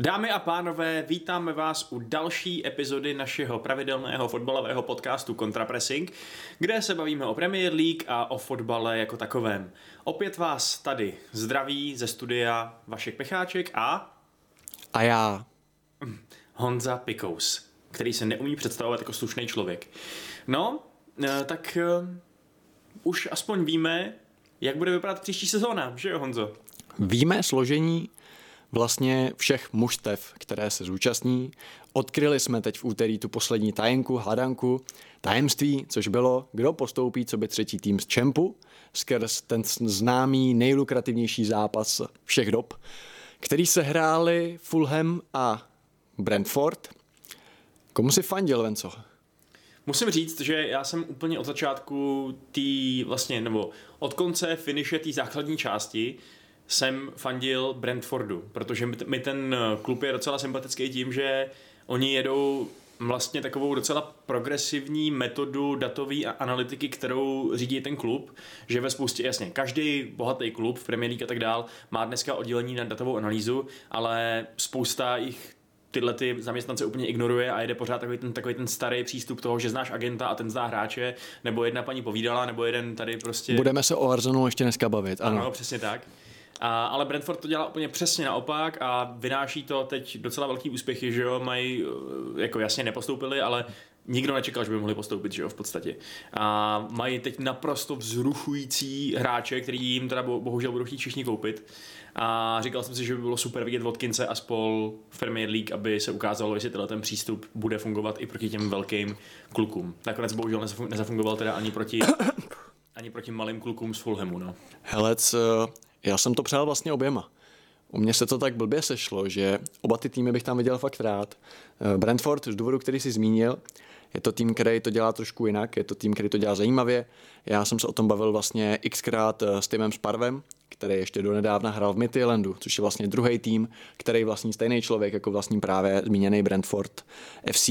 Dámy a pánové, vítáme vás u další epizody našeho pravidelného fotbalového podcastu Contrapressing, kde se bavíme o Premier League a o fotbale jako takovém. Opět vás tady zdraví ze studia Vašek Pecháček a... A já. Honza Pikous, který se neumí představovat jako slušný člověk. No, eh, tak uh, už aspoň víme, jak bude vypadat příští sezóna, že jo Honzo? Víme složení vlastně všech mužstev, které se zúčastní. Odkryli jsme teď v úterý tu poslední tajenku, hadanku, tajemství, což bylo, kdo postoupí, co by třetí tým z Čempu, skrz ten známý nejlukrativnější zápas všech dob, který se hráli Fulham a Brentford. Komu si fandil, Venco? Musím říct, že já jsem úplně od začátku tý vlastně, nebo od konce finiše té základní části jsem fandil Brentfordu, protože mi ten klub je docela sympatický tím, že oni jedou vlastně takovou docela progresivní metodu datové analytiky, kterou řídí ten klub, že ve spoustě, jasně, každý bohatý klub v Premier League a tak dál má dneska oddělení na datovou analýzu, ale spousta jich tyhle ty zaměstnance úplně ignoruje a jede pořád takový ten, takový ten starý přístup toho, že znáš agenta a ten zná hráče, nebo jedna paní povídala, nebo jeden tady prostě... Budeme se o Arzonu ještě dneska bavit, ano. Ano, přesně tak. A, ale Brentford to dělá úplně přesně naopak a vynáší to teď docela velký úspěchy, že jo, mají, eh, jako jasně nepostoupili, ale nikdo nečekal, že by mohli postoupit, že jo, v podstatě. A mají teď naprosto vzruchující hráče, který jim teda bohužel budou chtít všichni koupit. A říkal jsem si, že by bylo super vidět Watkinse a spol v Premier League, aby se ukázalo, jestli tenhle ten přístup bude fungovat i proti těm velkým klukům. Nakonec bohužel nezafungoval teda ani proti ani proti malým klukům z Fulhamu, no. Helec, já jsem to přál vlastně oběma. U mě se to tak blbě sešlo, že oba ty týmy bych tam viděl fakt rád. Eh, Brentford, z důvodu, který jsi zmínil, je to tým, který to dělá trošku jinak, je to tým, který to dělá zajímavě. Já jsem se o tom bavil vlastně xkrát eh, s týmem Sparvem, který ještě donedávna hrál v Midtjyllandu, což je vlastně druhý tým, který vlastní stejný člověk jako vlastní právě zmíněný Brentford FC.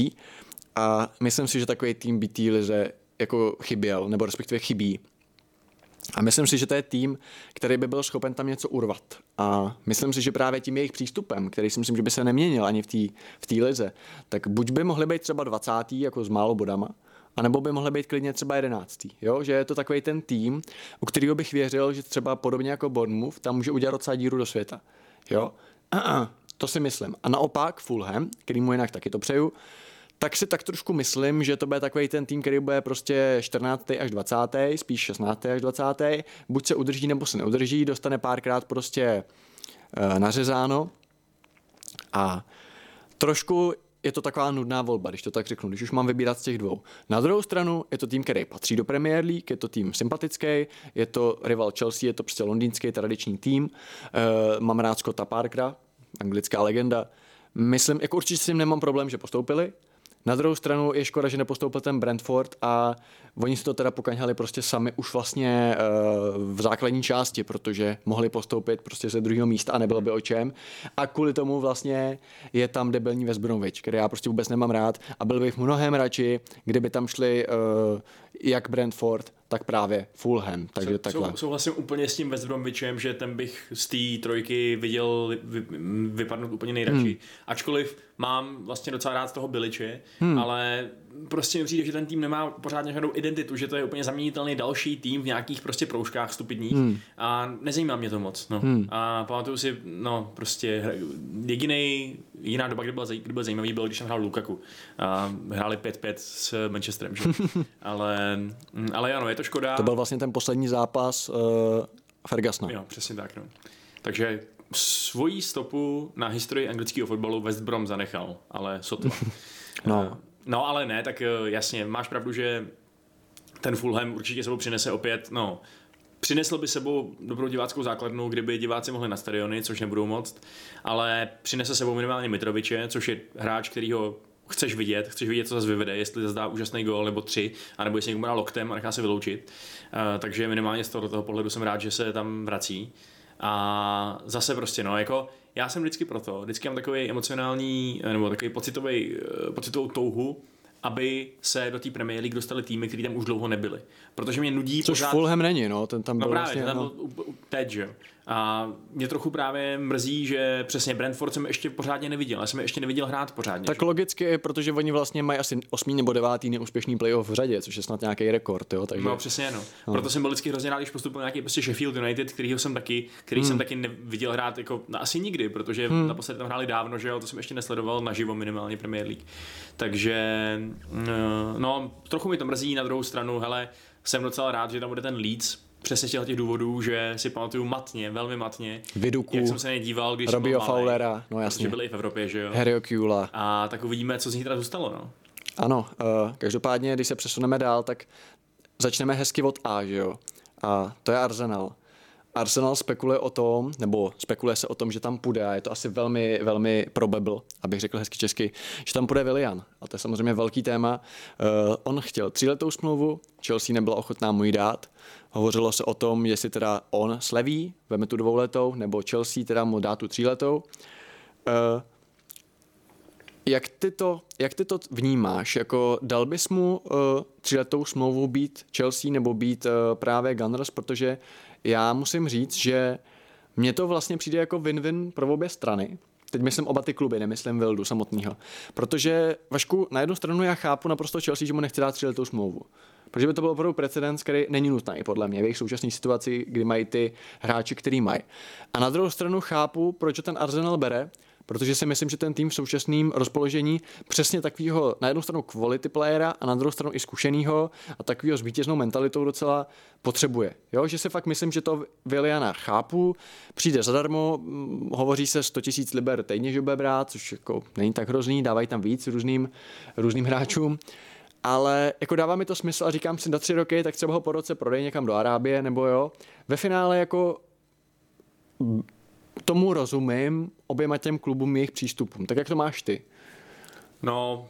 A myslím si, že takový tým by lize jako chyběl, nebo respektive chybí. A myslím si, že to je tým, který by byl schopen tam něco urvat. A myslím si, že právě tím jejich přístupem, který si myslím, že by se neměnil ani v té v tý lize, tak buď by mohli být třeba 20. jako s málo bodama, anebo by mohli být klidně třeba 11. Jo? Že je to takový ten tým, u kterého bych věřil, že třeba podobně jako Bournemouth tam může udělat docela díru do světa. Jo? To si myslím. A naopak Fulham, který mu jinak taky to přeju, tak si tak trošku myslím, že to bude takový ten tým, který bude prostě 14. až 20., spíš 16. až 20. Buď se udrží, nebo se neudrží, dostane párkrát prostě e, nařezáno. A trošku je to taková nudná volba, když to tak řeknu, když už mám vybírat z těch dvou. Na druhou stranu je to tým, který patří do Premier League, je to tým sympatický, je to rival Chelsea, je to prostě londýnský tradiční tým. E, mám rád Scotta Parkera, anglická legenda. Myslím, jako určitě s tím nemám problém, že postoupili, na druhou stranu je škoda, že nepostoupil ten Brentford a oni si to teda pokaňhali prostě sami už vlastně uh, v základní části, protože mohli postoupit prostě ze druhého místa a nebylo by o čem. A kvůli tomu vlastně je tam debilní West Bromwich, který já prostě vůbec nemám rád a byl bych mnohem radši, kdyby tam šli uh, jak Brentford, tak právě Fulham. Takže Sou, takhle. Souhlasím úplně s tím West Bromwichem, že ten bych z té trojky viděl vy, vypadnout úplně nejradši. Hmm. Ačkoliv mám vlastně docela rád toho Biliče, hmm. ale prostě mi přijde, že ten tým nemá pořádně žádnou identitu, že to je úplně zaměnitelný další tým v nějakých prostě proužkách stupidních hmm. a nezajímá mě to moc. No. Hmm. A pamatuju si, no prostě jediný, jiná doba, kdy byl, kdy byl zajímavý, byl, když tam hrál Lukaku. A hráli 5-5 s Manchesterem, že? ale, ale ano, je to škoda. To byl vlastně ten poslední zápas uh, Fergusona. Jo, přesně tak, no. Takže svoji stopu na historii anglického fotbalu West Brom zanechal, ale sotva. no. No ale ne, tak eh, jasně, máš pravdu, že ten Fulham určitě sebou přinese opět, no, přinesl by sebou dobrou diváckou základnu, kdyby diváci mohli na stadiony, což nebudou moc, ale přinese sebou minimálně Mitroviče, což je hráč, který ho chceš vidět, chceš vidět, co zase vyvede, jestli zase dá úžasný gol nebo tři, anebo jestli někdo dá loktem a nechá se vyloučit. Uh, takže minimálně z toho, toho pohledu jsem rád, že se tam vrací. A zase prostě, no, jako já jsem vždycky proto, vždycky mám takový emocionální, nebo takový pocitový, eh, pocitovou touhu, aby se do té Premier League dostali týmy, které tam už dlouho nebyli. Protože mě nudí Což pořád... Fulham není, no, ten tam byl no právě, vlastně, ten no. byl teď, že A mě trochu právě mrzí, že přesně Brentford jsem ještě pořádně neviděl. Já jsem je ještě neviděl hrát pořádně. Tak že? logicky, protože oni vlastně mají asi osmý nebo devátý neúspěšný playoff v řadě, což je snad nějaký rekord, jo. Takže... No přesně, no. no. Proto jsem byl vždycky hrozně rád, když postupoval nějaký prostě Sheffield United, kterýho jsem taky, který hmm. jsem taky neviděl hrát jako no, asi nikdy, protože hmm. naposledy tam hráli dávno, že jo, to jsem ještě nesledoval naživo minimálně Premier League. Takže no, trochu mi to mrzí na druhou stranu, hele, jsem docela rád, že tam bude ten Leeds, přesně z těch důvodů, že si pamatuju matně, velmi matně. Viduku, jak jsem se nedíval, když Robio byl Fowlera, no jasně. byli i v Evropě, že jo. Harry Kula. A tak uvidíme, co z nich teda zůstalo, no. Ano, uh, každopádně, když se přesuneme dál, tak začneme hezky od A, že jo. A to je Arsenal. Arsenal spekuluje o tom, nebo spekuluje se o tom, že tam půjde, a je to asi velmi, velmi probable, abych řekl hezky česky, že tam půjde Willian. A to je samozřejmě velký téma. Uh, on chtěl tříletou smlouvu, Chelsea nebyla ochotná mu ji dát. Hovořilo se o tom, jestli teda on sleví, veme tu dvouletou, nebo Chelsea teda mu dá tu tříletou. Uh, jak ty, to, jak ty to vnímáš? Jako dal bys mu uh, tříletou smlouvu být Chelsea nebo být uh, právě Gunners, protože já musím říct, že mně to vlastně přijde jako win-win pro obě strany. Teď myslím oba ty kluby, nemyslím Vildu samotného. Protože, Vašku, na jednu stranu já chápu naprosto Chelsea, že mu nechce dát tříletou smlouvu. Protože by to byl opravdu precedens, který není nutný, podle mě, v jejich současné situaci, kdy mají ty hráči, který mají. A na druhou stranu chápu, proč ten Arsenal bere, protože si myslím, že ten tým v současném rozpoložení přesně takového na jednu stranu quality playera a na druhou stranu i zkušeného a takového s vítěznou mentalitou docela potřebuje. Jo, že si fakt myslím, že to Viliana chápu, přijde zadarmo, mm, hovoří se 100 000 liber týdně, že bude brát, což jako není tak hrozný, dávají tam víc různým, různým hráčům ale jako dává mi to smysl a říkám si, na tři roky, tak třeba ho po roce prodej někam do Arábie, nebo jo. Ve finále jako tomu rozumím oběma těm klubům jejich přístupům. Tak jak to máš ty? No,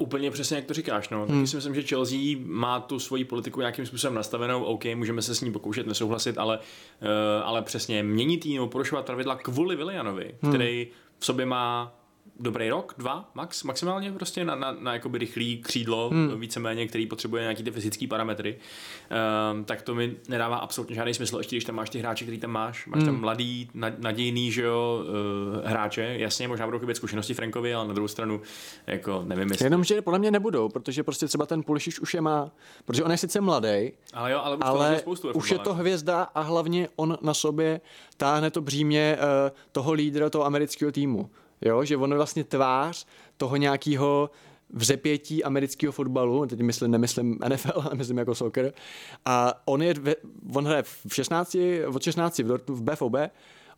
Úplně přesně, jak to říkáš. No. Hmm. si myslím, že Chelsea má tu svoji politiku nějakým způsobem nastavenou. OK, můžeme se s ní pokoušet nesouhlasit, ale, uh, ale přesně měnit nebo porušovat pravidla kvůli Willianovi, hmm. který v sobě má dobrý rok, dva, max, maximálně prostě na, na, na jakoby rychlý křídlo, hmm. víceméně, který potřebuje nějaký ty fyzické parametry, um, tak to mi nedává absolutně žádný smysl, ještě když tam máš ty hráče, který tam máš, máš hmm. tam mladý, nadějný, že jo, uh, hráče, jasně, možná budou chybět zkušenosti Frankovi, ale na druhou stranu, jako nevím, jestli... Jenom, že podle mě nebudou, protože prostě třeba ten Pulišič už je má, protože on je sice mladý, ale, jo, ale už, ale spoustu už je to hvězda a hlavně on na sobě táhne to břímě uh, toho lídra, toho amerického týmu. Jo, že on je vlastně tvář toho nějakého vzepětí amerického fotbalu, teď myslím, nemyslím NFL, ale myslím jako soccer, a on je, on hraje v 16, od 16 v, v BFOB,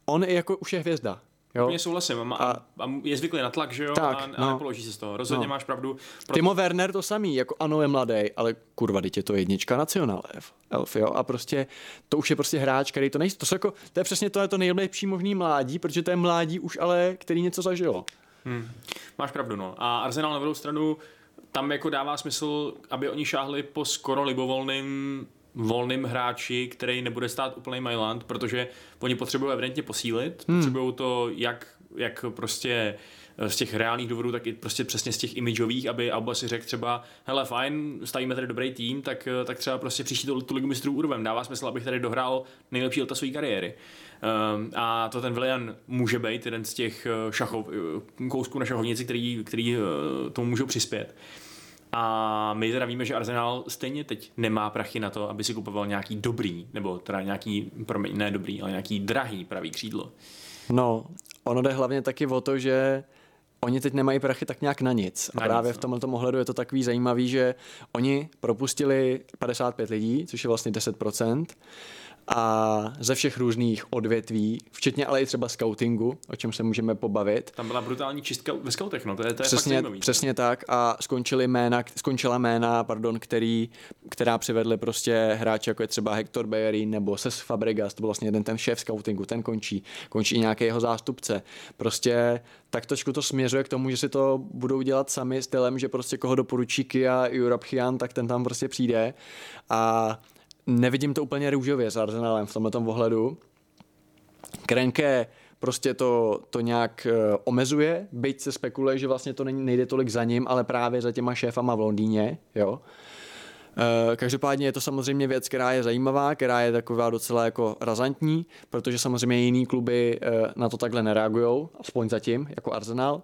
on je jako už je hvězda, Jo? Úplně souhlasím. A, a, a je zvyklý na tlak, že jo? Tak, a, a no. nepoloží se z toho. Rozhodně no. máš pravdu. Proto... Timo Werner to samý, jako ano je mladý, ale kurva, teď je to jednička nacionál elf, elf, jo? A prostě to už je prostě hráč, který to nejsou. To, jsou jako, to je přesně to, je to nejlepší možný mládí, protože to je mládí už ale, který něco zažilo. Hmm. Máš pravdu, no. A Arsenal na druhou stranu tam jako dává smysl, aby oni šáhli po skoro libovolným volným hráči, který nebude stát úplný Mailand, protože oni potřebují evidentně posílit, hmm. potřebují to jak, jak prostě eh, z těch reálných důvodů, tak i prostě přesně z těch imageových, aby Alba si řekl třeba, hele fajn, stavíme tady dobrý tým, tak, eh, tak třeba prostě příští tu, tu ligu mistrů urvem. Dává smysl, abych tady dohrál nejlepší leta své kariéry. Um, a to ten Willian může být jeden z těch eh, šachov, kousků na šachovnici, který, který tomu můžou přispět. A my teda víme, že Arsenal stejně teď nemá prachy na to, aby si kupoval nějaký dobrý, nebo teda nějaký, promiň, ne dobrý, ale nějaký drahý pravý křídlo. No, ono jde hlavně taky o to, že oni teď nemají prachy tak nějak na nic. A na právě nic, no. v tomhle ohledu je to takový zajímavý, že oni propustili 55 lidí, což je vlastně 10%, a ze všech různých odvětví, včetně ale i třeba scoutingu, o čem se můžeme pobavit. Tam byla brutální čistka ve scoutech, no to je, to je přesně, fakt zajímavý. Přesně tak a skončily jména, skončila jména, pardon, který, která přivedly prostě hráče, jako je třeba Hector Bellerin nebo Ses Fabregas, to byl vlastně jeden ten šéf scoutingu, ten končí, končí i nějaký jeho zástupce. Prostě tak trošku to směřuje k tomu, že si to budou dělat sami stylem, že prostě koho doporučí Kia European, tak ten tam prostě přijde a nevidím to úplně růžově s Arsenalem v tomto ohledu. Krenke prostě to, to nějak uh, omezuje, byť se spekuluje, že vlastně to nejde tolik za ním, ale právě za těma šéfama v Londýně, jo. Eh, každopádně je to samozřejmě věc, která je zajímavá, která je taková docela jako razantní, protože samozřejmě jiný kluby eh, na to takhle nereagují, aspoň zatím, jako Arsenal.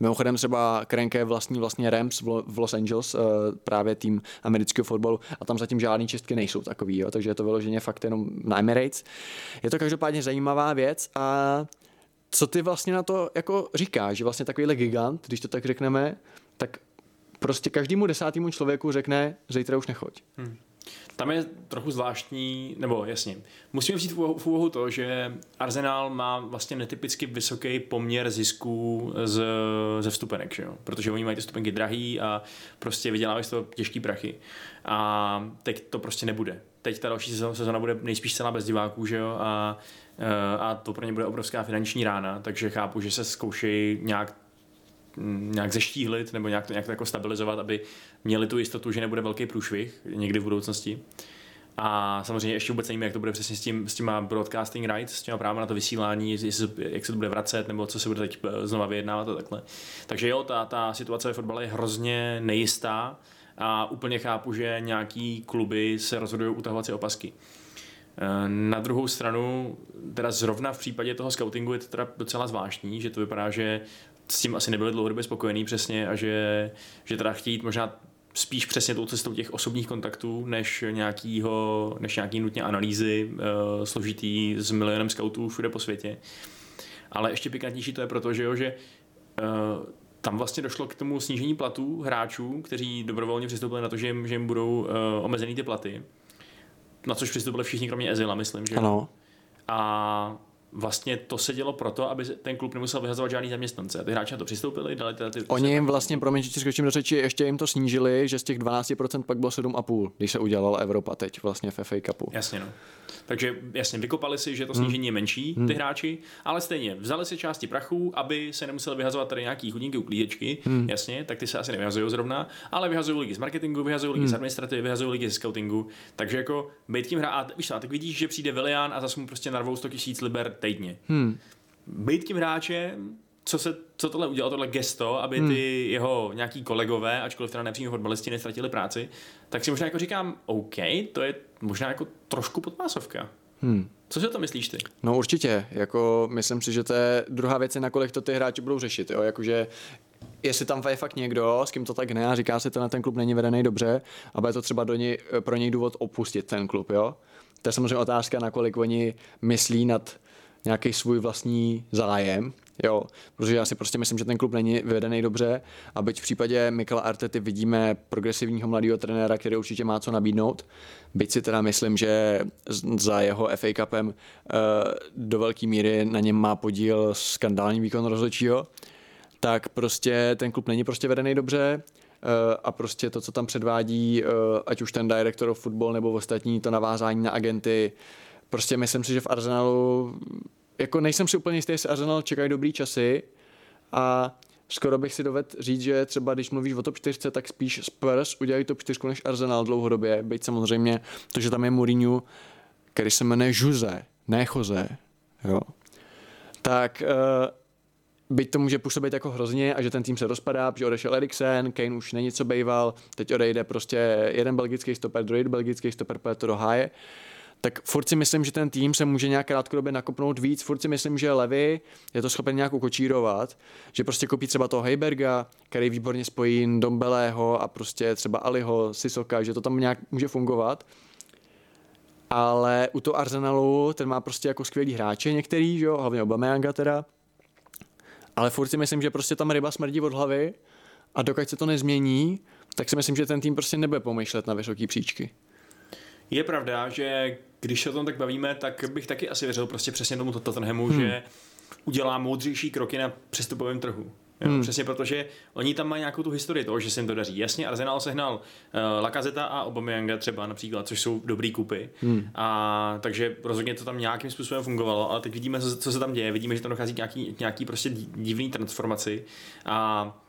Mimochodem třeba Krenke vlastní vlastně Rams v Los Angeles, eh, právě tým amerického fotbalu a tam zatím žádný čistky nejsou takový, jo, takže je to vyloženě fakt jenom na Emirates. Je to každopádně zajímavá věc a co ty vlastně na to jako říkáš, že vlastně takovýhle gigant, když to tak řekneme, tak prostě každému desátému člověku řekne, zítra už nechoď. Hmm. Tam je trochu zvláštní, nebo jasně, musíme vzít v úvahu to, že Arsenal má vlastně netypicky vysoký poměr zisků z, ze vstupenek, že jo? protože oni mají ty vstupenky drahý a prostě vydělávají z toho těžký prachy. A teď to prostě nebude. Teď ta další sezóna bude nejspíš celá bez diváků, že jo? A, a to pro ně bude obrovská finanční rána, takže chápu, že se zkoušejí nějak nějak zeštíhlit nebo nějak to, nějak to jako stabilizovat, aby měli tu jistotu, že nebude velký průšvih někdy v budoucnosti. A samozřejmě ještě vůbec nevíme, jak to bude přesně s, tím, s těma broadcasting rights, s těma právě na to vysílání, jak se to bude vracet, nebo co se bude teď eh, znova vyjednávat a takhle. Takže jo, ta, ta situace ve fotbale je hrozně nejistá a úplně chápu, že nějaký kluby se rozhodují utahovat si opasky. Eh, na druhou stranu, teda zrovna v případě toho scoutingu je to teda docela zvláštní, že to vypadá, že s tím asi nebyli dlouhodobě spokojení přesně a že, že teda chtít možná spíš přesně tou cestou těch osobních kontaktů, než nějakýho, než nějaký nutně analýzy uh, složitý s milionem scoutů všude po světě. Ale ještě pikantnější to je proto, že, jo, že uh, tam vlastně došlo k tomu snížení platů hráčů, kteří dobrovolně přistoupili na to, že jim, že jim budou uh, omezený ty platy. Na což přistoupili všichni, kromě Ezila, myslím. Že? Ano. A vlastně to se dělo proto, aby ten klub nemusel vyhazovat žádný zaměstnance. Ty hráči na to přistoupili, dali teda ty... Oni jim vlastně, promiň, že skočím do řeči, ještě jim to snížili, že z těch 12% pak bylo 7,5, když se udělala Evropa teď vlastně v FA Cupu. Jasně, no. Takže jasně, vykopali si, že to hmm. snížení je menší, hmm. ty hráči, ale stejně vzali si části prachu, aby se nemuseli vyhazovat tady nějaký chudinky uklízečky, hmm. jasně, tak ty se asi nevyhazují zrovna, ale vyhazují lidi z marketingu, vyhazují lidi hmm. z administrativy, vyhazují lidi z scoutingu, takže jako být tím hrát, víš, tak vidíš, že přijde Vilian a zase mu prostě narvou 100 000 liber týdně. Hmm. Být tím hráčem, co, se, co tohle udělalo, tohle gesto, aby hmm. ty hmm. jeho nějaký kolegové, ačkoliv teda nepřímo fotbalisti, nestratili práci, tak si možná jako říkám, OK, to je možná jako trošku podpásovka. Hmm. Co si o to myslíš ty? No určitě, jako myslím si, že to je druhá věc, nakolik to ty hráči budou řešit, jo, jakože jestli tam je fakt někdo, s kým to tak ne a říká si, to ten klub není vedený dobře a bude to třeba do něj, pro něj důvod opustit ten klub, jo. To je samozřejmě otázka, nakolik oni myslí nad nějaký svůj vlastní zájem, jo, protože já si prostě myslím, že ten klub není vyvedený dobře a byť v případě Mikela Artety vidíme progresivního mladého trenéra, který určitě má co nabídnout, byť si teda myslím, že za jeho FA Cupem uh, do velké míry na něm má podíl skandální výkon rozhodčího, tak prostě ten klub není prostě vedený dobře, uh, a prostě to, co tam předvádí, uh, ať už ten director of football nebo ostatní, to navázání na agenty, prostě myslím si, že v Arsenalu jako nejsem si úplně jistý, jestli Arsenal čekají dobrý časy a skoro bych si dovedl říct, že třeba když mluvíš o top 4, tak spíš Spurs udělají top 4 než Arsenal dlouhodobě, byť samozřejmě to, že tam je Mourinho, který se jmenuje Jose, ne Jose, jo. Tak uh, byť to může působit jako hrozně a že ten tým se rozpadá, že odešel Eriksen, Kane už není co bejval, teď odejde prostě jeden belgický stoper, druhý belgický stoper, pojede to do háje, tak furt si myslím, že ten tým se může nějak krátkodobě nakopnout víc. Furt si myslím, že Levy je to schopen nějak ukočírovat, že prostě kopí třeba toho Heiberga, který výborně spojí Dombelého a prostě třeba Aliho, Sisoka, že to tam nějak může fungovat. Ale u toho Arsenalu ten má prostě jako skvělý hráče některý, že jo, hlavně Obameyanga teda. Ale furt si myslím, že prostě tam ryba smrdí od hlavy a dokud se to nezmění, tak si myslím, že ten tým prostě nebude pomýšlet na vysoké příčky. Je pravda, že když se o tom tak bavíme, tak bych taky asi věřil prostě přesně tomu Tottenhamu, hmm. že udělá moudřejší kroky na přestupovém trhu. Jo, hmm. Přesně protože oni tam mají nějakou tu historii toho, že se jim to daří. Jasně, Arsenal sehnal uh, Lakazeta a Aubameyanga třeba například, což jsou dobrý kupy. Hmm. A takže rozhodně to tam nějakým způsobem fungovalo, ale teď vidíme, co, co se tam děje. Vidíme, že tam dochází k nějaký, nějaký prostě divný transformaci. A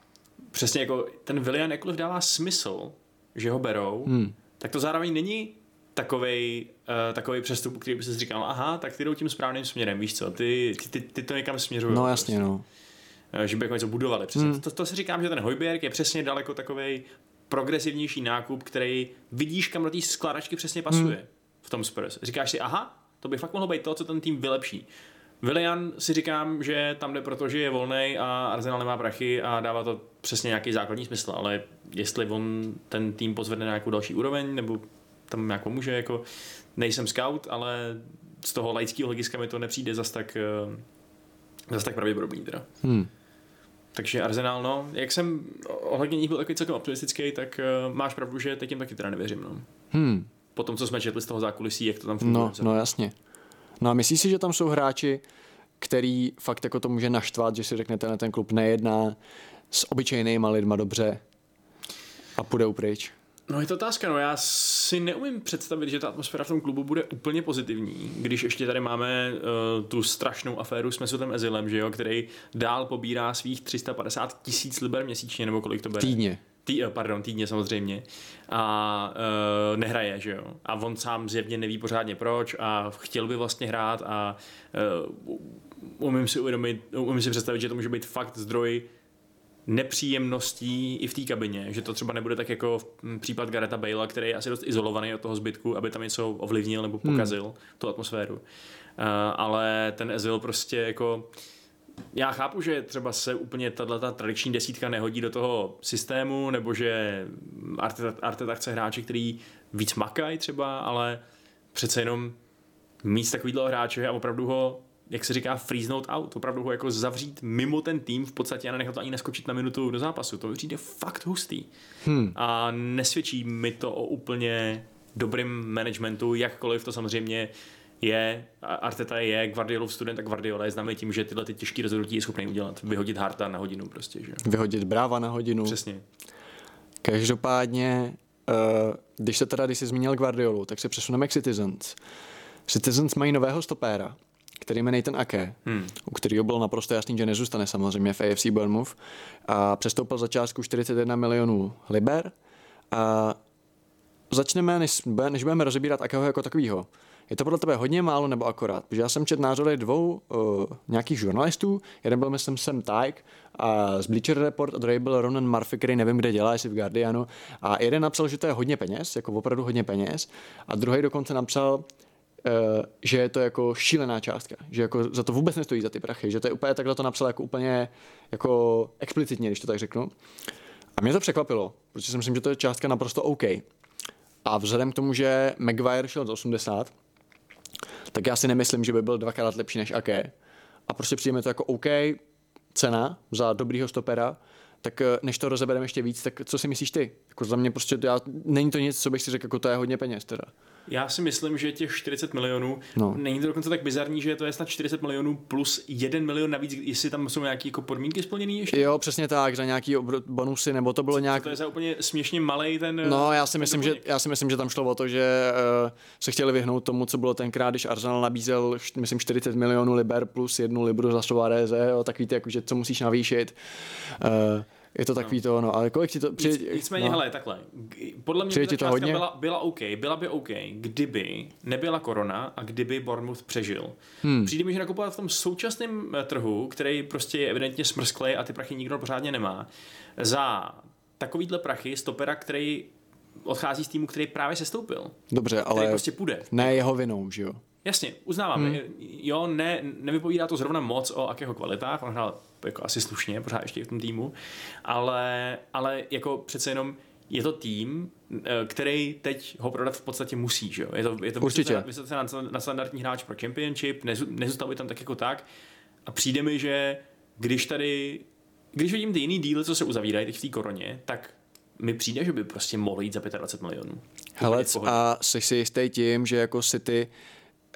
přesně jako ten Willian jakkoliv dává smysl, že ho berou, hmm. tak to zároveň není takovej, uh, takovej přestup, který by si říkal, aha, tak ty jdou tím správným směrem, víš co, ty, ty, ty, ty to někam směřují. No jasně, prostě. no. Uh, že by jako něco budovali. Přesně. Hmm. To, to, si říkám, že ten Hojbjerg je přesně daleko takovej progresivnější nákup, který vidíš, kam do té skládačky přesně pasuje hmm. v tom Spurs. Říkáš si, aha, to by fakt mohlo být to, co ten tým vylepší. Willian si říkám, že tam jde proto, že je volný a Arsenal nemá prachy a dává to přesně nějaký základní smysl, ale jestli on ten tým pozvedne na nějakou další úroveň, nebo tam nějak pomůže, jako nejsem scout, ale z toho laického hlediska mi to nepřijde zas tak, eh, zas tak pravděpodobný teda. Hmm. Takže Arsenal, no, jak jsem ohledně nich byl takový celkem optimistický, tak uh, máš pravdu, že teď jim taky teda nevěřím, no. Hmm. Po tom, co jsme četli z toho zákulisí, jak to tam funguje. No, no jasně. No a myslíš si, že tam jsou hráči, který fakt jako to může naštvat, že si řeknete, na ten klub nejedná s obyčejnýma lidma dobře a půjde pryč? No je to otázka, no já si neumím představit, že ta atmosféra v tom klubu bude úplně pozitivní, když ještě tady máme uh, tu strašnou aféru s Mesutem Ezilem, že jo, který dál pobírá svých 350 tisíc liber měsíčně, nebo kolik to bude? Týdně. Tý, eh, pardon, týdně samozřejmě. A uh, nehraje, že jo. A on sám zjevně neví pořádně proč a chtěl by vlastně hrát a uh, umím si uvědomit, umím si představit, že to může být fakt zdroj nepříjemností i v té kabině, že to třeba nebude tak jako v případ Gareta Bale'a, který je asi dost izolovaný od toho zbytku, aby tam něco ovlivnil nebo hmm. pokazil hmm. tu atmosféru. Uh, ale ten Ezil prostě jako já chápu, že třeba se úplně tato tradiční desítka nehodí do toho systému, nebo že Arteta, Arteta chce hráči, který víc makají třeba, ale přece jenom mít takovýhle hráče a opravdu ho jak se říká, freezenout out, opravdu ho jako zavřít mimo ten tým v podstatě a nenechat to ani neskočit na minutu do zápasu. To přijde fakt hustý. Hmm. A nesvědčí mi to o úplně dobrým managementu, jakkoliv to samozřejmě je, Arteta je Guardiolov student a Guardiola je známý tím, že tyhle ty těžké rozhodnutí je schopný udělat. Vyhodit Harta na hodinu prostě. Že? Vyhodit Bráva na hodinu. Přesně. Každopádně, uh, když se teda, když jsi zmínil Guardiolu, tak se přesuneme k Citizens. Citizens mají nového stopéra, který je Nathan Ake, hmm. u kterého bylo naprosto jasný, že nezůstane samozřejmě v AFC Bournemouth a přestoupil za částku 41 milionů liber a začneme, než, než budeme rozebírat Akeho jako takového. Je to podle tebe hodně málo nebo akorát? Protože já jsem četl názory dvou uh, nějakých žurnalistů, jeden byl myslím Sam Tyke a z Bleacher Report a druhý byl Ronan Murphy, který nevím, kde dělá, jestli v Guardianu. A jeden napsal, že to je hodně peněz, jako opravdu hodně peněz. A druhý dokonce napsal, že je to jako šílená částka, že jako za to vůbec nestojí za ty prachy, že to je úplně takhle to napsal jako úplně jako explicitně, když to tak řeknu. A mě to překvapilo, protože si myslím, že to je částka naprosto OK. A vzhledem k tomu, že Maguire šel z 80, tak já si nemyslím, že by byl dvakrát lepší než Ake. A prostě přijeme to jako OK cena za dobrýho stopera, tak eh, než to rozebereme ještě víc, tak co si myslíš ty? Jako za mě prostě, já, není to nic, co bych si řekl, jako to je hodně peněz teda. Já si myslím, že těch 40 milionů, no. není to dokonce tak bizarní, že to je snad 40 milionů plus 1 milion navíc, jestli tam jsou nějaké jako podmínky splněné ještě? Jo, přesně tak, za nějaký bonusy, nebo to bylo Co, nějak... To je za úplně směšně malý ten... No, já si, myslím, že, já si myslím, že tam šlo o to, že uh, se chtěli vyhnout tomu, co bylo tenkrát, když Arsenal nabízel, myslím, 40 milionů liber plus jednu libru za Suareze, jo, takový ty, jako, že co musíš navýšit. Uh, je to takový no. to, no, ale kolik ti to... Při... Nic, nicméně, no. hele, takhle. Podle mě ta to hodně? Byla, byla OK, byla by OK, kdyby nebyla korona a kdyby Bournemouth přežil. Hmm. Přijde mi, že nakupovat v tom současném eh, trhu, který prostě je evidentně smrsklý a ty prachy nikdo pořádně nemá, za takovýhle prachy stopera, který odchází z týmu, který právě se stoupil. Dobře, ale prostě půjde. Ne jeho vinou, že jo? Jasně, uznávám. Hmm. Jo, ne, nevypovídá to zrovna moc o jakého kvalitách, on hrál jako asi slušně, pořád ještě v tom týmu, ale, ale jako přece jenom je to tým, eh, který teď ho prodat v podstatě musí, že jo? Je to, je to Určitě. vysoce na, na standardní hráč pro Championship, nezůstal by tam tak jako tak a přijde mi, že když tady, když vidím ty jiný díly, co se uzavírají teď v té koroně, tak mi přijde, že by prostě mohlo jít za 25 milionů. Hele, a jsi si jistý tím, že jako City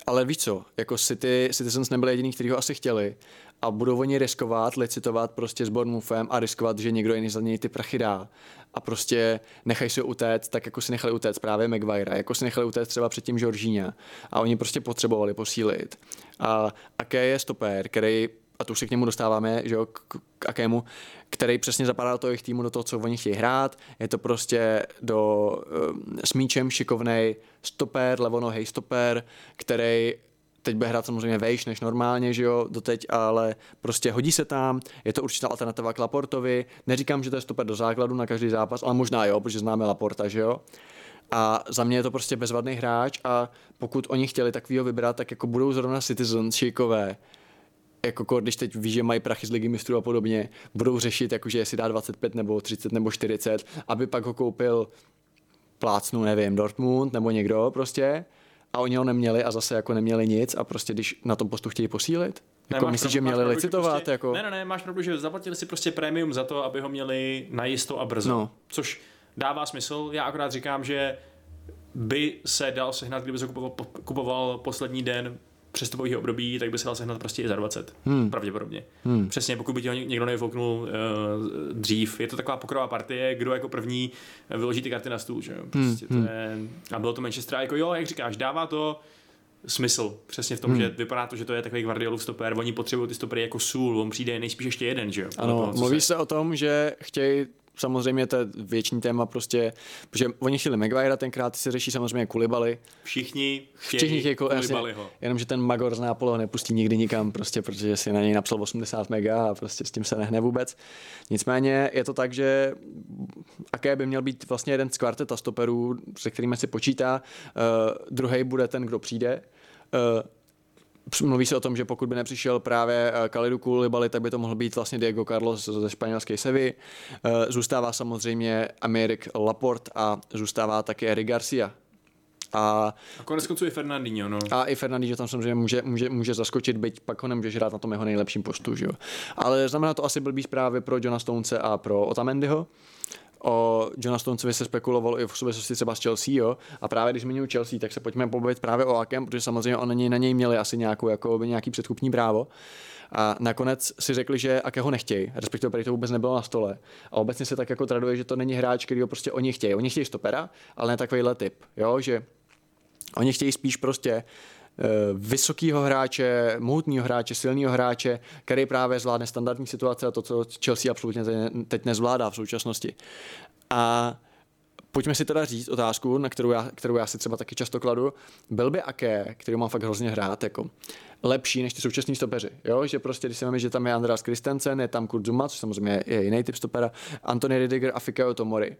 ale víš co, jako City, Citizens nebyli jediný, kteří ho asi chtěli a budou oni riskovat, licitovat prostě s Bournemouthem a riskovat, že někdo jiný za něj ty prachy dá a prostě nechají si utéct, tak jako si nechali utéct právě Maguire, jako si nechali utéct třeba předtím Georgina a oni prostě potřebovali posílit. A aké je stopér, který a tu se k němu dostáváme, že jo, k, k akému, který přesně zapadá do toho jejich týmu, do toho, co oni chtějí hrát. Je to prostě do uh, s míčem šikovnej stoper, levonohej stoper, který teď bude hrát samozřejmě vejš než normálně, že jo, doteď, ale prostě hodí se tam, je to určitá alternativa k Laportovi, neříkám, že to je stoper do základu na každý zápas, ale možná jo, protože známe Laporta, že jo. A za mě je to prostě bezvadný hráč a pokud oni chtěli takovýho vybrat, tak jako budou zrovna Citizens šikové, jako když teď ví, že mají prachy z ligy mistrů a podobně, budou řešit, jakože jestli dá 25 nebo 30 nebo 40, aby pak ho koupil plácnu, nevím, Dortmund nebo někdo prostě a oni ho neměli a zase jako neměli nic a prostě když na tom postu chtějí posílit, jako myslíš, že měli pravdu, licitovat? Prostě, jako... Ne, ne, ne, máš pravdu, že zaplatili si prostě prémium za to, aby ho měli najisto a brzo. No. Což dává smysl. Já akorát říkám, že by se dal sehnat, kdyby se kupoval, kupoval poslední den přestupového období, tak by se dal sehnat prostě i za 20. Hmm. Pravděpodobně. Hmm. Přesně, pokud by ti ho někdo nevyfouknul uh, dřív. Je to taková pokrová partie, kdo jako první vyloží ty karty na stůl. Že? Hmm. Prostě hmm. to je, a bylo to Manchester, jako jo, jak říkáš, dává to smysl. Přesně v tom, hmm. že vypadá to, že to je takový Guardiolův stoper. Oni potřebují ty stopery jako sůl, on přijde nejspíš ještě jeden, že jo? Ano, toho, mluví se... se o tom, že chtějí samozřejmě to je věční téma prostě, protože oni chtěli Maguire tenkrát, se řeší samozřejmě Kulibaly. Všichni chtějí Všichni chtějí Kulibalyho. Jenomže ten Magor z Nápolo nepustí nikdy nikam, prostě, protože si na něj napsal 80 mega a prostě s tím se nehne vůbec. Nicméně je to tak, že Aké by měl být vlastně jeden z kvarteta stoperů, se kterými si počítá. Uh, druhý bude ten, kdo přijde. Uh, Mluví se o tom, že pokud by nepřišel právě eh, Kalidu Koulibaly, tak by to mohl být vlastně Diego Carlos ze španělské Sevy. Eh, zůstává samozřejmě Amerik Laporte a zůstává také Eric Garcia. A, a konec konců i Fernandinho, no. A i Fernandinho tam samozřejmě může, může, může zaskočit, byť pak ho nemůžeš hrát na tom jeho nejlepším postu, že jo. Ale znamená to asi blbý zprávy pro Johna Stonece a pro Otamendiho. O Johna Stonecovi se spekulovalo i v souvislosti třeba s Chelsea, jo. A právě když zmiňuji Chelsea, tak se pojďme pobavit právě o Akem, protože samozřejmě on na něj, měli asi nějakou, jako, nějaký předkupní právo. A nakonec si řekli, že Akého nechtějí, respektive tady to vůbec nebylo na stole. A obecně se tak jako traduje, že to není hráč, který ho prostě oni chtějí. Oni chtějí stopera, ale ne takovýhle typ, jo, že oni chtějí spíš prostě vysokého hráče, mohutného hráče, silného hráče, který právě zvládne standardní situace a to, co Chelsea absolutně teď nezvládá v současnosti. A pojďme si teda říct otázku, na kterou já, kterou já si třeba taky často kladu. Byl by Aké, který mám fakt hrozně hrát, jako lepší než ty současní stopeři. Jo? Že prostě, když si máme, že tam je Andreas Christensen, je tam Kurt Zuma, což samozřejmě je jiný typ stopera, Anthony Ridiger a Fikayo Tomori. Uh,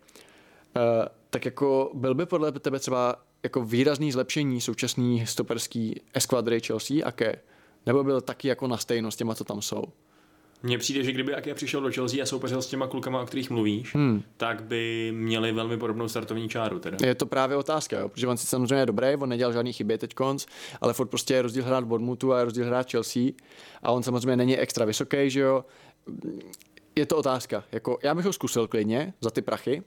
tak jako byl by podle tebe třeba jako výrazný zlepšení současný stoperský eskvadry Chelsea, aké? Nebo byl taky jako na stejno s těma, co tam jsou? Mně přijde, že kdyby Aké přišel do Chelsea a soupeřil s těma klukama, o kterých mluvíš, hmm. tak by měli velmi podobnou startovní čáru. Teda. Je to právě otázka, jo? protože on si samozřejmě je dobrý, on nedělal žádný chyby teď konc, ale furt prostě je rozdíl hrát Bournemouthu a je rozdíl hrát Chelsea a on samozřejmě není extra vysoký, že jo. Je to otázka. Jako, já bych ho zkusil klidně za ty prachy,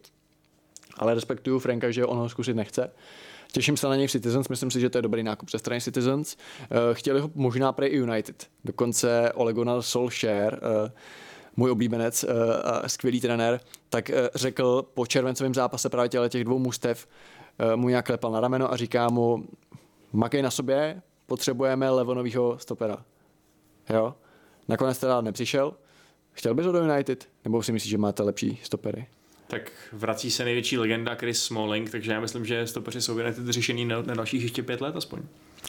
ale respektuju Franka, že on ho zkusit nechce. Těším se na něj v Citizens, myslím si, že to je dobrý nákup ze strany Citizens. Eh, chtěli ho možná pro United. Dokonce Olegonar Solskjaer, eh, můj oblíbenec eh, a skvělý trenér, tak řekl po červencovém zápase právě těle těch dvou mustev, mu nějak klepal na rameno a říká mu, makej na sobě, potřebujeme levonového stopera. Jo? Nakonec teda nepřišel. Chtěl bys ho do United? Nebo si myslíš, že máte lepší stopery? Tak vrací se největší legenda Chris Smalling, takže já myslím, že stopeři jsou United řešený na, na dalších ještě pět let aspoň.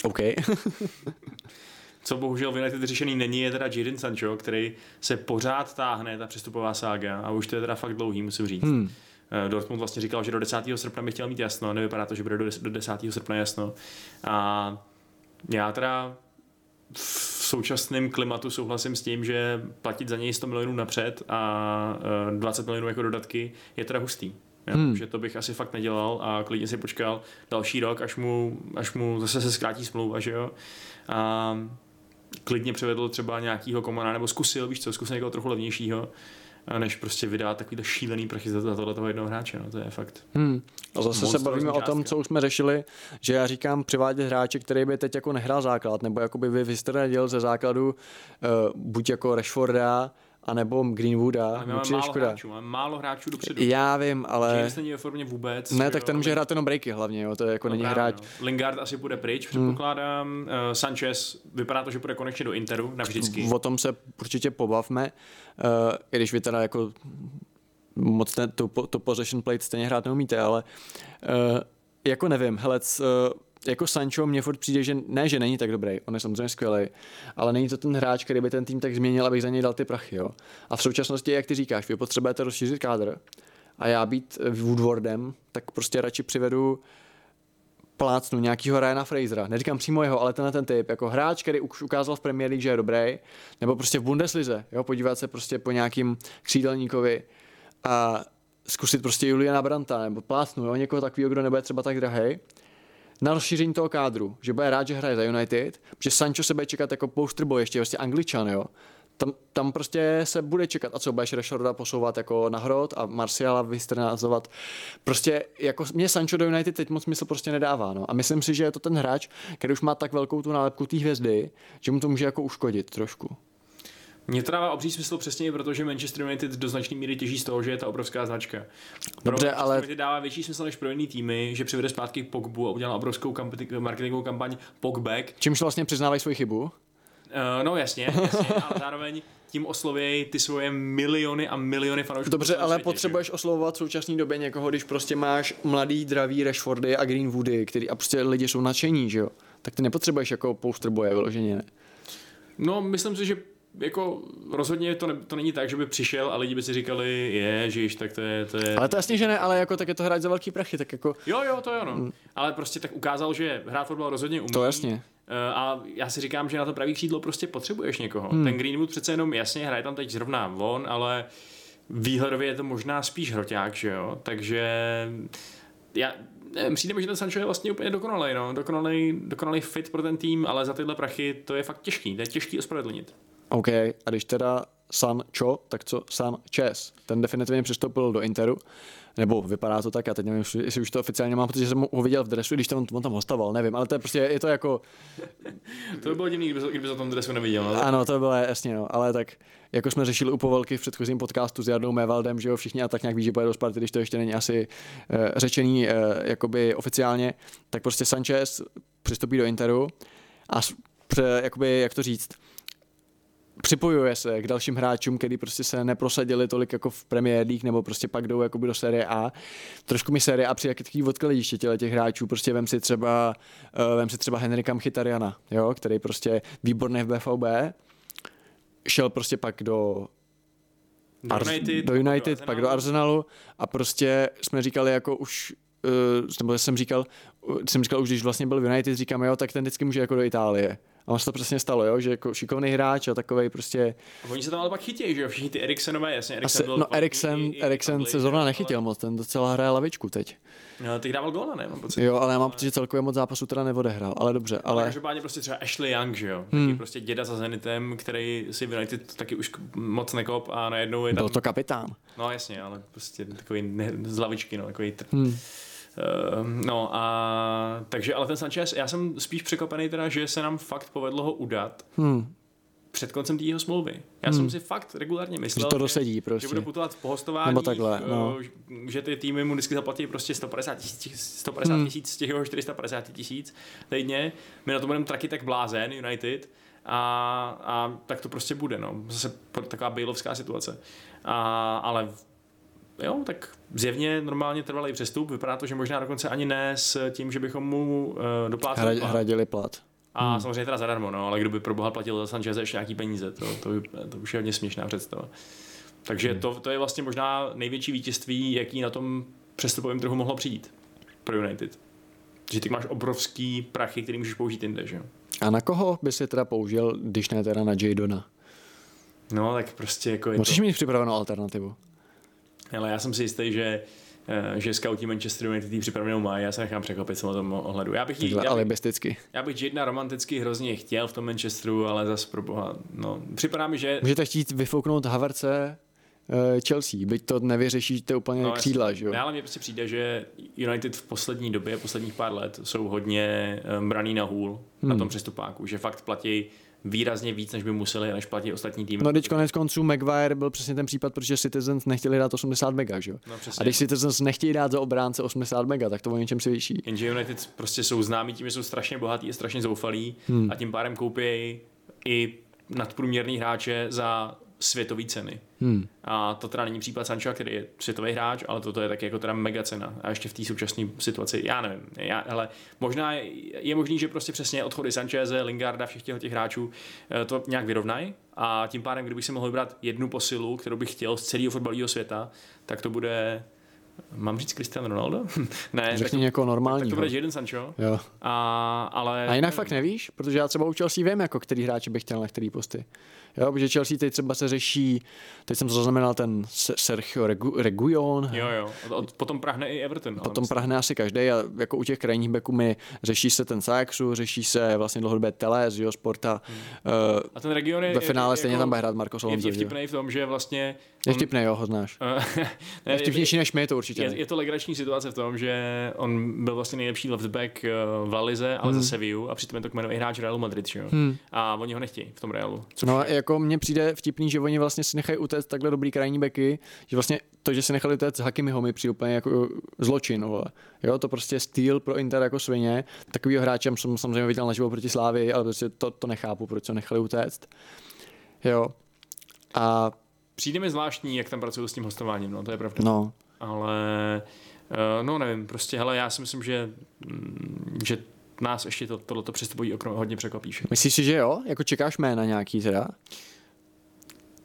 OK. Co bohužel v United řešený není, je teda Jadon Sancho, který se pořád táhne, ta přestupová sága, a už to je teda fakt dlouhý, musím říct. Hmm. Eh, Dortmund vlastně říkal, že do 10. srpna by chtěl mít jasno, nevypadá to, že bude do 10. srpna jasno. A já teda současném klimatu souhlasím s tím, že platit za něj 100 milionů napřed a 20 e, milionů jako dodatky je teda hustý. Jo? Hmm. Že to bych asi fakt nedělal a klidně si počkal další rok, až mu, až mu zase se zkrátí smlouva, že jo. A klidně převedl třeba nějakýho komana, nebo zkusil, víš co, zkusil někoho trochu levnějšího než prostě vydát takovýhle šílený prachy za, za tohle toho jednoho hráče, no, to je fakt. Hmm. A zase se bavíme o tom, co už jsme řešili, že já říkám přivádět hráče, který by teď jako nehrál základ, nebo jako by vystradil ze základu uh, buď jako Rashforda, anebo Greenwooda. Ale máme málo škoda. hráčů, máme málo hráčů dopředu. Já vím, ale... James není ve formě vůbec. Ne, tak ten může hrát jenom breaky hlavně, jo, to je jako no není právě, hráč. No. Lingard asi půjde pryč, hmm. předpokládám. Uh, Sanchez, vypadá to, že půjde konečně do Interu, navždycky. O tom se určitě pobavme, uh, i když vy teda jako moc ne, to, to possession plate stejně hrát neumíte, ale uh, jako nevím, hele, uh, jako Sancho mně furt přijde, že ne, že není tak dobrý, on je samozřejmě skvělý, ale není to ten hráč, který by ten tým tak změnil, abych za něj dal ty prachy. Jo? A v současnosti, jak ty říkáš, vy potřebujete rozšířit kádr a já být Woodwardem, tak prostě radši přivedu plácnu nějakýho Ryana Frasera, neříkám přímo jeho, ale tenhle ten typ, jako hráč, který už ukázal v Premier League, že je dobrý, nebo prostě v Bundeslize, jo, podívat se prostě po nějakým křídelníkovi a zkusit prostě Juliana Branta, nebo plácnu, jo, někoho takového, kdo nebude třeba tak drahý, na rozšíření toho kádru, že bude rád, že hraje za United, že Sancho se bude čekat jako poster boy, ještě prostě angličan, jo. Tam, tam prostě se bude čekat, a co budeš Rashforda posouvat jako na hrot a Marciala vystrenázovat. Prostě jako mě Sancho do United teď moc smysl prostě nedává. No. A myslím si, že je to ten hráč, který už má tak velkou tu nálepku té hvězdy, že mu to může jako uškodit trošku. Mně to dává obří smysl přesně, protože Manchester United do značné míry těží z toho, že je ta obrovská značka. Pro Dobře, ale... United dává větší smysl než pro jiný týmy, že přivede zpátky Pogbu a udělal obrovskou marketingovou kampaň Pogback. Čímž vlastně přiznávají svoji chybu? Uh, no jasně, jasně, ale zároveň tím oslovějí ty svoje miliony a miliony fanoušků. Dobře, ale světě, potřebuješ že? oslovovat v současné době někoho, když prostě máš mladý, dravý Rashfordy a Greenwoody, který a prostě lidi jsou nadšení, že jo? Tak ty nepotřebuješ jako poster boje vyloženě, ne? No, myslím si, že jako rozhodně to, ne, to není tak, že by přišel a lidi by si říkali, je, že tak to je, to je... Ale to jasně, že ne, ale jako tak je to hrát za velký prachy, tak jako... Jo, jo, to je ono. Mm. Ale prostě tak ukázal, že hrát fotbal rozhodně umí. To jasně. Eh, a já si říkám, že na to pravý křídlo prostě potřebuješ někoho. Hmm. Ten Greenwood přece jenom jasně hraje tam teď zrovna on, ale výhledově je to možná spíš hroťák, že jo? Takže já, nevím, přijde mi, že ten Sancho je vlastně úplně dokonalý, no. dokonalý, dokonalý fit pro ten tým, ale za tyhle prachy to je fakt těžký, to je těžký ospravedlnit. OK, a když teda Sancho, tak co Sanchez? Ten definitivně přistoupil do Interu nebo vypadá to tak, já teď nevím, jestli už to oficiálně mám, protože jsem ho viděl v dresu, když tam, on tam hostoval, nevím, ale to je prostě, je to jako... to by bylo divný, kdyby, kdyby to tom dresu neviděl. Ale... Ano, to bylo jasně, no, ale tak jako jsme řešili u Povolky v předchozím podcastu s Jardou Mévaldem, že jo, všichni a tak nějak ví, že pojede do Sparty, když to ještě není asi uh, řečený uh, jakoby oficiálně, tak prostě Sanchez přistoupí do Interu a pře, jakoby, jak to říct, připojuje se k dalším hráčům, kteří prostě se neprosadili tolik jako v Premier League, nebo prostě pak jdou jakoby do série A. Trošku mi série A přijde takový odkladiště těle těch hráčů, prostě vem si třeba, uh, vem si třeba Henrika Mchitariana, jo, který prostě výborný v BVB, šel prostě pak do do United, do United do pak do Arsenalu a prostě jsme říkali jako už uh, nebo jsem říkal, jsem říkal už, když vlastně byl v United, říkám, jo, tak ten vždycky může jako do Itálie. A ono se to přesně stalo, jo? že jako šikovný hráč a takový prostě... A oni se tam ale pak chytějí, že jo? Všichni ty Eriksenové, jasně. Eriksen Asi, no Eriksen, Eriksen se zrovna nechytil moc, ten docela hraje lavičku teď. No, ty dával góla, ne? Mám pocit. Jo, ale já mám pocit, že celkově moc zápasů teda neodehrál, ale dobře. Ale, ale každopádně prostě třeba Ashley Young, že jo? Hmm. Taky prostě děda za Zenitem, který si v United taky už moc nekop a najednou je tam... Byl to kapitán. No jasně, ale prostě takový ne, z lavičky, no, takový... Tr... Hmm. Ehm, no a takže, ale ten Sanchez, já jsem spíš překvapený teda, že se nám fakt povedlo ho udat. Hmm před koncem té jeho smlouvy. Já hmm. jsem si fakt regulárně myslel, že, to dosedí prostě. že bude putovat po hostování, Nebo takhle, no. že ty týmy mu vždycky zaplatí prostě 150 tisíc 150 hmm. z těch jeho 450 tisíc týdně. My na to budeme traky tak blázen, United, a, a tak to prostě bude, no. Zase taková bailovská situace. A, ale jo, tak zjevně normálně trvalý přestup. Vypadá to, že možná dokonce ani ne s tím, že bychom mu uh, dopláceli plat. Hradili plat. A hmm. samozřejmě teda zadarmo, no, ale kdo by pro boha platil za Sanchez ještě nějaký peníze, to, to, to už je hodně směšná představa. Takže hmm. to, to je vlastně možná největší vítězství, jaký na tom přestupovém trhu mohlo přijít pro United. Že ty máš obrovský prachy, který můžeš použít jinde, že A na koho by si teda použil, když ne teda na Jadona? No, tak prostě jako je Musíš to... mít připravenou alternativu. Ale já jsem si jistý, že eh, že scouti Manchester United tý připravenou mají, já se nechám překvapit v tom ohledu. Já bych, jí, já, bych, já bych jedna romanticky hrozně chtěl v tom Manchesteru, ale zase pro boha, no, připadá mi, že... Můžete chtít vyfouknout Haverce eh, Chelsea, byť to nevyřešíte úplně no, křídla, že jo? Ale mně prostě přijde, že United v poslední době, posledních pár let jsou hodně um, braný na hůl hmm. na tom přestupáku, že fakt platí výrazně víc, než by museli, než platí ostatní týmy. No teď konec konců Maguire byl přesně ten případ, protože Citizens nechtěli dát 80 mega, že jo? No, a když Citizens nechtějí dát za obránce 80 mega, tak to o něčem si vyšší. Jenže United prostě jsou známí tím, že jsou strašně bohatí a strašně zoufalí hmm. a tím pádem koupí i nadprůměrný hráče za světové ceny. Hmm. A to teda není případ Sancho, který je světový hráč, ale toto je taky jako teda mega cena. A ještě v té současné situaci, já nevím, já, hele, možná je, je možný, že prostě přesně odchody Sancheze, Lingarda, všech těch, těch hráčů eh, to nějak vyrovnají a tím pádem, kdybych si mohl vybrat jednu posilu, kterou bych chtěl z celého fotbalového světa, tak to bude Mám říct Cristiano Ronaldo? ne. Řekni někoho normálního. Tak to bude jeden Sancho. Jo. A, ale... a jinak fakt nevíš, protože já třeba u Chelsea vím, jako který hráči bych chtěl na který posty. Jo, protože Chelsea teď třeba se řeší, teď jsem zaznamenal ten Sergio Regu, Reguion. Jo, jo, od, potom prahne i Everton. Potom myslím. prahne asi každý a jako u těch krajních beků mi řeší se ten Saxu, řeší se vlastně dlouhodobě Teles, jo, Sporta. Hmm. Uh, a ten region je... Ve finále je, stejně jako, tam bude hrát Marko Alonso. Je vtipný v tom, že vlastně... Je vtipný, jo, ho znáš. ne, je vtipnější než my, to určitě. Je, je, to legrační situace v tom, že on byl vlastně nejlepší left back eh, v Lalize, ale hmm. za Sevillu a přitom je to kmenový hráč Realu Madrid, jo. Hmm. A oni ho nechtějí v tom Realu. No, jako mně přijde vtipný, že oni vlastně si nechají utéct takhle dobrý krajní beky, že vlastně to, že si nechali utéct Hakimiho mi přijde úplně jako zločin, vole. Jo, to prostě styl pro Inter jako svině. Takovýho hráče jsem samozřejmě viděl naživo proti Slávy, ale prostě to, to nechápu, proč se nechali utéct. Jo. A Přijde mi zvláštní, jak tam pracují s tím hostováním, no to je pravda. No. Ale uh, no nevím, prostě hele, já si myslím, že, mm, že nás ještě to, tohleto přestupový okno hodně překvapí. Myslíš si, že jo? Jako čekáš jména nějaký teda?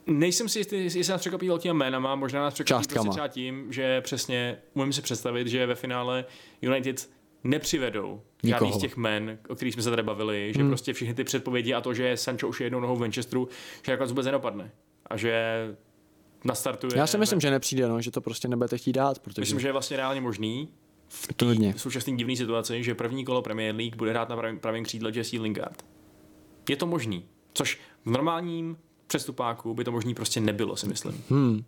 Nejsem si jistý, jestli nás překvapí velkýma jménama, možná nás překvapí prostě třeba tím, že přesně umím si představit, že ve finále United nepřivedou Nikoho. žádný z těch men, o kterých jsme se tady bavili, že hmm. prostě všechny ty předpovědi a to, že Sancho už je jednou nohou v Manchesteru, že jako vůbec nedopadne. A že nastartuje. Já si myslím, že nepřijde, no, že to prostě nebudete chtít dát. Protože... Myslím, že je vlastně reálně možný v té současné divné situaci, že první kolo Premier League bude hrát na pravém, pravém křídle Jesse Lingard. Je to možný, což v normálním přestupáku by to možný prostě nebylo, si myslím. Hmm.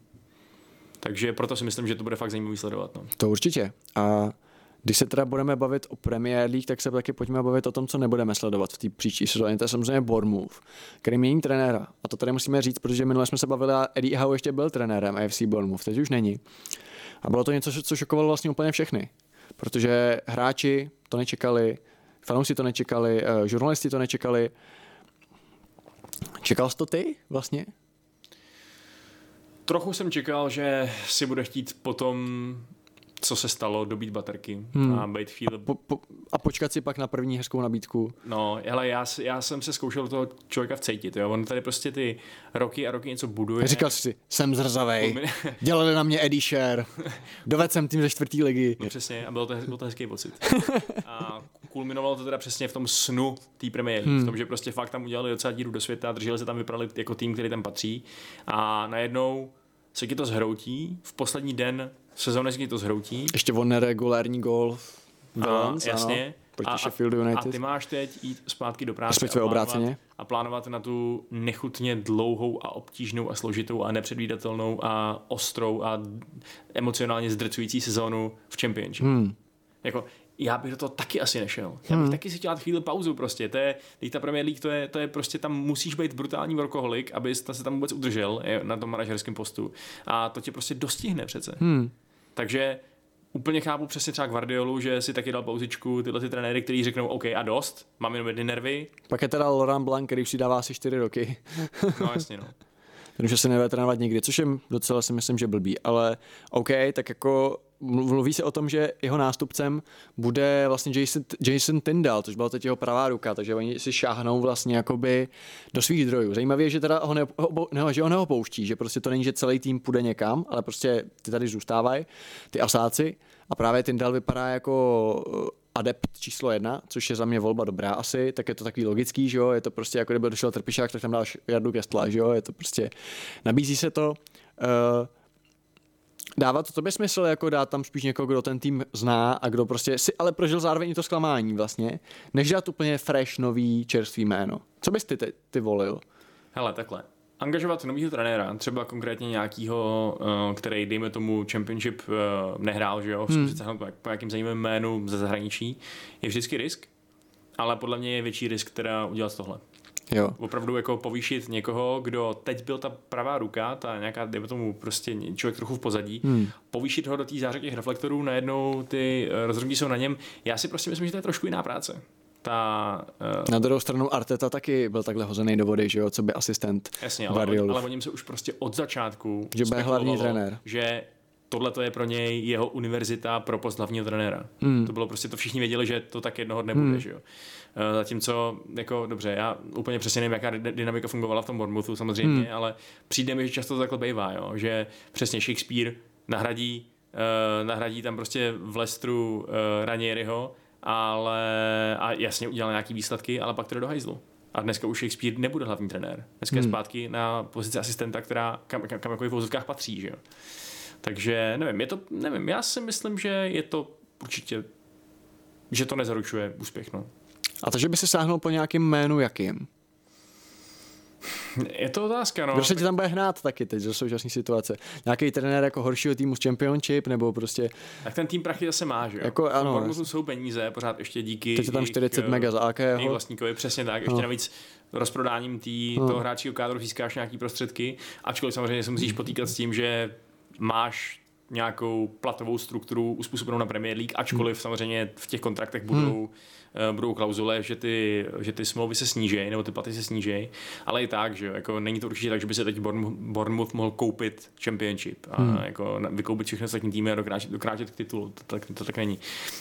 Takže proto si myslím, že to bude fakt zajímavý sledovat. No. To určitě. A když se teda budeme bavit o Premier League, tak se taky pojďme bavit o tom, co nebudeme sledovat v té příští sezóně. To je samozřejmě Bournemouth, který mění trenéra. A to tady musíme říct, protože minule jsme se bavili a Eddie Howe ještě byl trenérem AFC Bournemouth, teď už není. A bylo to něco, co šokovalo vlastně úplně všechny. Protože hráči to nečekali, fanoušci to nečekali, uh, žurnalisti to nečekali. Čekal jsi to ty vlastně? Trochu jsem čekal, že si bude chtít potom co se stalo, dobít baterky hmm. a být chvíli... Po, po, a počkat si pak na první hezkou nabídku. No, hele, já, já jsem se zkoušel toho člověka vcejtit, jo. On tady prostě ty roky a roky něco buduje. Říkal jsi si, jsem zrzavej, dělali na mě Eddie Share, dovedl jsem tým ze čtvrtý ligy. No přesně, a byl to, byl to hezký pocit. A kulminovalo to teda přesně v tom snu té premiéry, hmm. v tom, že prostě fakt tam udělali docela díru do světa, drželi se tam, vypadali jako tým, který tam patří a najednou se ti to zhroutí, v poslední den sezóny se ti to zhroutí. Ještě on neregulární gol Vance, jasně. Ano, proti a, Sheffield United. A ty máš teď jít zpátky do práce a plánovat, obráceně. a plánovat na tu nechutně dlouhou a obtížnou a složitou a nepředvídatelnou a ostrou a emocionálně zdrcující sezónu v Championship. Hmm. Jako, já bych do toho taky asi nešel. Já bych hmm. taky si chtěl chvíli pauzu prostě. To je, teď ta Premier League, to je, to je prostě, tam musíš být brutální workoholik, aby se tam vůbec udržel na tom manažerském postu. A to tě prostě dostihne přece. Hmm. Takže úplně chápu přesně třeba Guardiolu, že si taky dal pauzičku, tyhle ty trenéry, kteří řeknou OK a dost, mám jenom jedny nervy. Pak je teda Laurent Blanc, který už si dává asi čtyři roky. no jasně no. Ten už se nebude trénovat nikdy, což je docela si myslím, že blbý, ale OK, tak jako mluví se o tom, že jeho nástupcem bude vlastně Jason, Jason Tyndall, což byla teď jeho pravá ruka, takže oni si šáhnou vlastně jakoby do svých zdrojů. Zajímavé je, že teda ho, ne, ne, že ho neopouští, že prostě to není, že celý tým půjde někam, ale prostě ty tady zůstávají, ty asáci. A právě Tyndall vypadá jako eh, adept číslo jedna, což je za mě volba dobrá asi, tak je to takový logický, že jo, je to prostě jako kdyby došel Trpišák, tak tam dáš Jardu Kestla, že jo, je to prostě, nabízí se to, uh, Dává to tobě smysl, jako dát tam spíš někoho, kdo ten tým zná a kdo prostě si ale prožil zároveň i to zklamání vlastně, než dát úplně fresh, nový, čerstvý jméno. Co bys ty, ty, ty volil? Hele, takhle. Angažovat nového trenéra, třeba konkrétně nějakého, eh, který, dejme tomu, championship eh, nehrál, že jo, hmm. po nějakým zajímavým jménu ze zahraničí, je vždycky risk, ale podle mě je větší risk teda udělat tohle. Jo. Opravdu jako povýšit někoho, kdo teď byl ta pravá ruka, ta nějaká, dejme tomu prostě člověk trochu v pozadí, hmm. povýšit ho do té záře těch reflektorů, najednou ty eh, rozhodnutí jsou na něm. Já si prostě myslím, že to je trošku jiná práce. ta... Uh, Na druhou stranu Arteta taky byl takhle hozený do vody, že jo, co by asistent Jasně, ale, on, ale o něm se už prostě od začátku že bude hlavní trenér. Že tohle to je pro něj jeho univerzita pro post hlavního trenéra. Hmm. To bylo prostě, to všichni věděli, že to tak jednoho dne bude, hmm. že jo. Eh, zatímco, jako dobře, já úplně přesně nevím, jaká dynamika fungovala v tom Bournemouthu samozřejmě, hmm. ale přijde mi, že často to takhle bývá, jo, že přesně Shakespeare nahradí, uh, nahradí tam prostě v Lestru uh, Ranieriho, ale a jasně udělal nějaký výsledky, ale pak to jde do hajzlu. A dneska už Shakespeare nebude hlavní trenér. Dneska hmm. je zpátky na pozici asistenta, která kam, kam, kam jako v vozovkách patří, že jo. Takže nevím, je to, nevím, já si myslím, že je to určitě, že to nezaručuje úspěch, no. A to, že by se sáhnul po nějakým jménu jakým? Je to otázka, no. Kdo se ti tam bude hrát taky teď do současné situace? Nějaký trenér jako horšího týmu z Championship, nebo prostě... Tak ten tým prachy zase má, že jo? Jako, ano. Jsou peníze, pořád ještě díky... Teď je tam 40 mega za akého. vlastníkovi, přesně tak. Ještě no. navíc rozprodáním tý, no. toho hráčího kádru získáš nějaký prostředky, ačkoliv samozřejmě se musíš potýkat s tím, že máš nějakou platovou strukturu uspůsobenou na Premier League, ačkoliv hmm. samozřejmě v těch kontraktech budou hmm Eh, budou klauzule, že ty, že ty smlouvy se sníží, nebo ty platy se sníží, ale i tak, že jako není to určitě tak, že by se teď Bournemouth mohl koupit Championship a hmm. jako vykoupit všechny ostatní týmy a dokráčet, dokráčet k titulu, to tak, to tak není.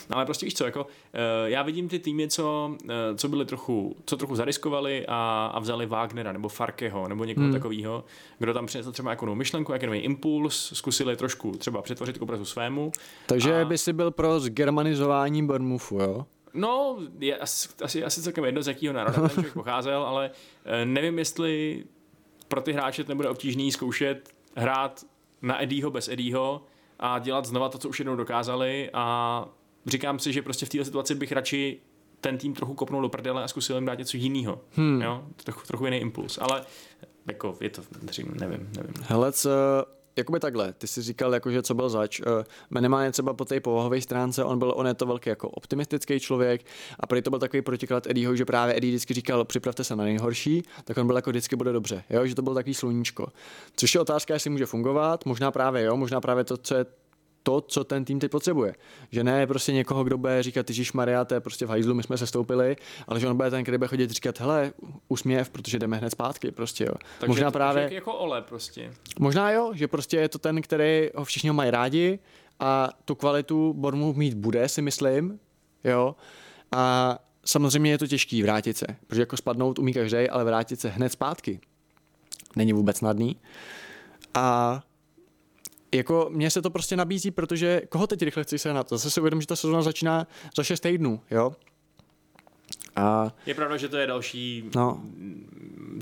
Ale prostě víš co, jako, eh, já vidím ty týmy, co, eh, co byli trochu, co trochu zariskovali a, a vzali Wagnera nebo Farkeho nebo někoho hmm. takového, kdo tam přinesl třeba jako novou myšlenku, jaký nový impuls, zkusili trošku třeba přetvořit k obrazu svému. Takže a... by si byl pro zgermanizování Bournemouthu, jo? No, je asi, asi, asi celkem jedno, z jakého národa ten člověk pocházel, ale eh, nevím, jestli pro ty hráče nebude obtížný zkoušet hrát na Eddieho bez Eddieho a dělat znova to, co už jednou dokázali a říkám si, že prostě v této situaci bych radši ten tým trochu kopnul do prdele a zkusil jim dát něco jiného. Hmm. Jo? Trochu, trochu jiný impuls, ale jako je to, nevím, nevím. Hele, co jakoby takhle, ty jsi říkal, jako, že co byl zač. Eh, minimálně třeba po té povahové stránce, on byl, on je to velký jako optimistický člověk a prý to byl takový protiklad Eddieho, že právě Eddie vždycky říkal, připravte se na nejhorší, tak on byl jako vždycky bude dobře, jo? že to byl takový sluníčko. Což je otázka, jestli může fungovat, možná právě jo, možná právě to, co je to, co ten tým teď potřebuje. Že ne prostě někoho, kdo bude říkat, Ježíš Maria, to je prostě v hajzlu, my jsme se stoupili, ale že on bude ten, který bude chodit říkat, hele, usměv, protože jdeme hned zpátky, prostě jo. Takže možná to, právě. jako ole prostě. Možná jo, že prostě je to ten, který ho všichni mají rádi a tu kvalitu Bormu mít bude, si myslím, jo. A samozřejmě je to těžký vrátit se, protože jako spadnout umí každý, ale vrátit se hned zpátky není vůbec snadný. A jako mně se to prostě nabízí, protože koho teď rychle chci sehnat? Zase si uvědomím, že ta sezóna začíná za 6 týdnů, jo? A... Je pravda, že to je další. No.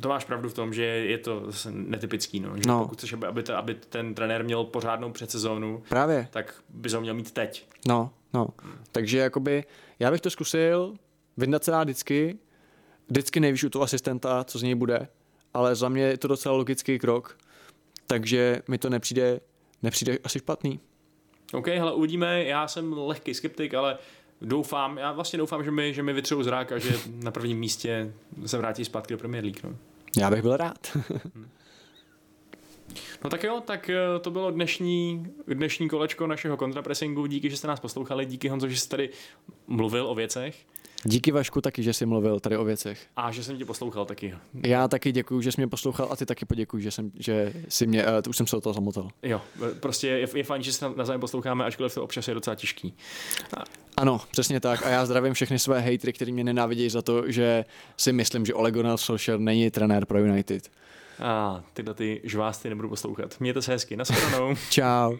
To máš pravdu v tom, že je to netypický. No. Že no. Pokud chceš, aby, aby, to, aby ten trenér měl pořádnou předsezónu, Právě. tak by ho měl mít teď. No, no. Hmm. Takže jakoby, já bych to zkusil, vyndat se dá vždycky, vždycky nejvíš u toho asistenta, co z něj bude, ale za mě je to docela logický krok, takže mi to nepřijde nepřijde asi špatný. OK, hele, uvidíme, já jsem lehký skeptik, ale doufám, já vlastně doufám, že mi, že mi vytřou zrák a že na prvním místě se vrátí zpátky do Premier League. No. Já bych byl rád. No tak jo, tak eh, to bylo dnešní, dnešní kolečko našeho kontrapressingu. Díky, že jste nás poslouchali, díky Honzo, že jste tady mluvil o věcech. Díky Vašku taky, že jsi mluvil tady o věcech. A že jsem tě poslouchal taky. Já taky děkuji, že jsi mě poslouchal a ty taky poděkuji, že, jsem, že jsi mě, uh, už jsem se do toho zamotal. Jo, prostě je, je fajn, že se na zájem posloucháme, ačkoliv to občas je docela těžký. A... Ano, přesně tak. A já zdravím všechny své hejtry, kteří mě nenávidí za to, že si myslím, že Ole Gunnar Solskjaer není trenér pro United. A tyhle ty žvásty nebudu poslouchat. Mějte se hezky. Naschledanou. Ciao.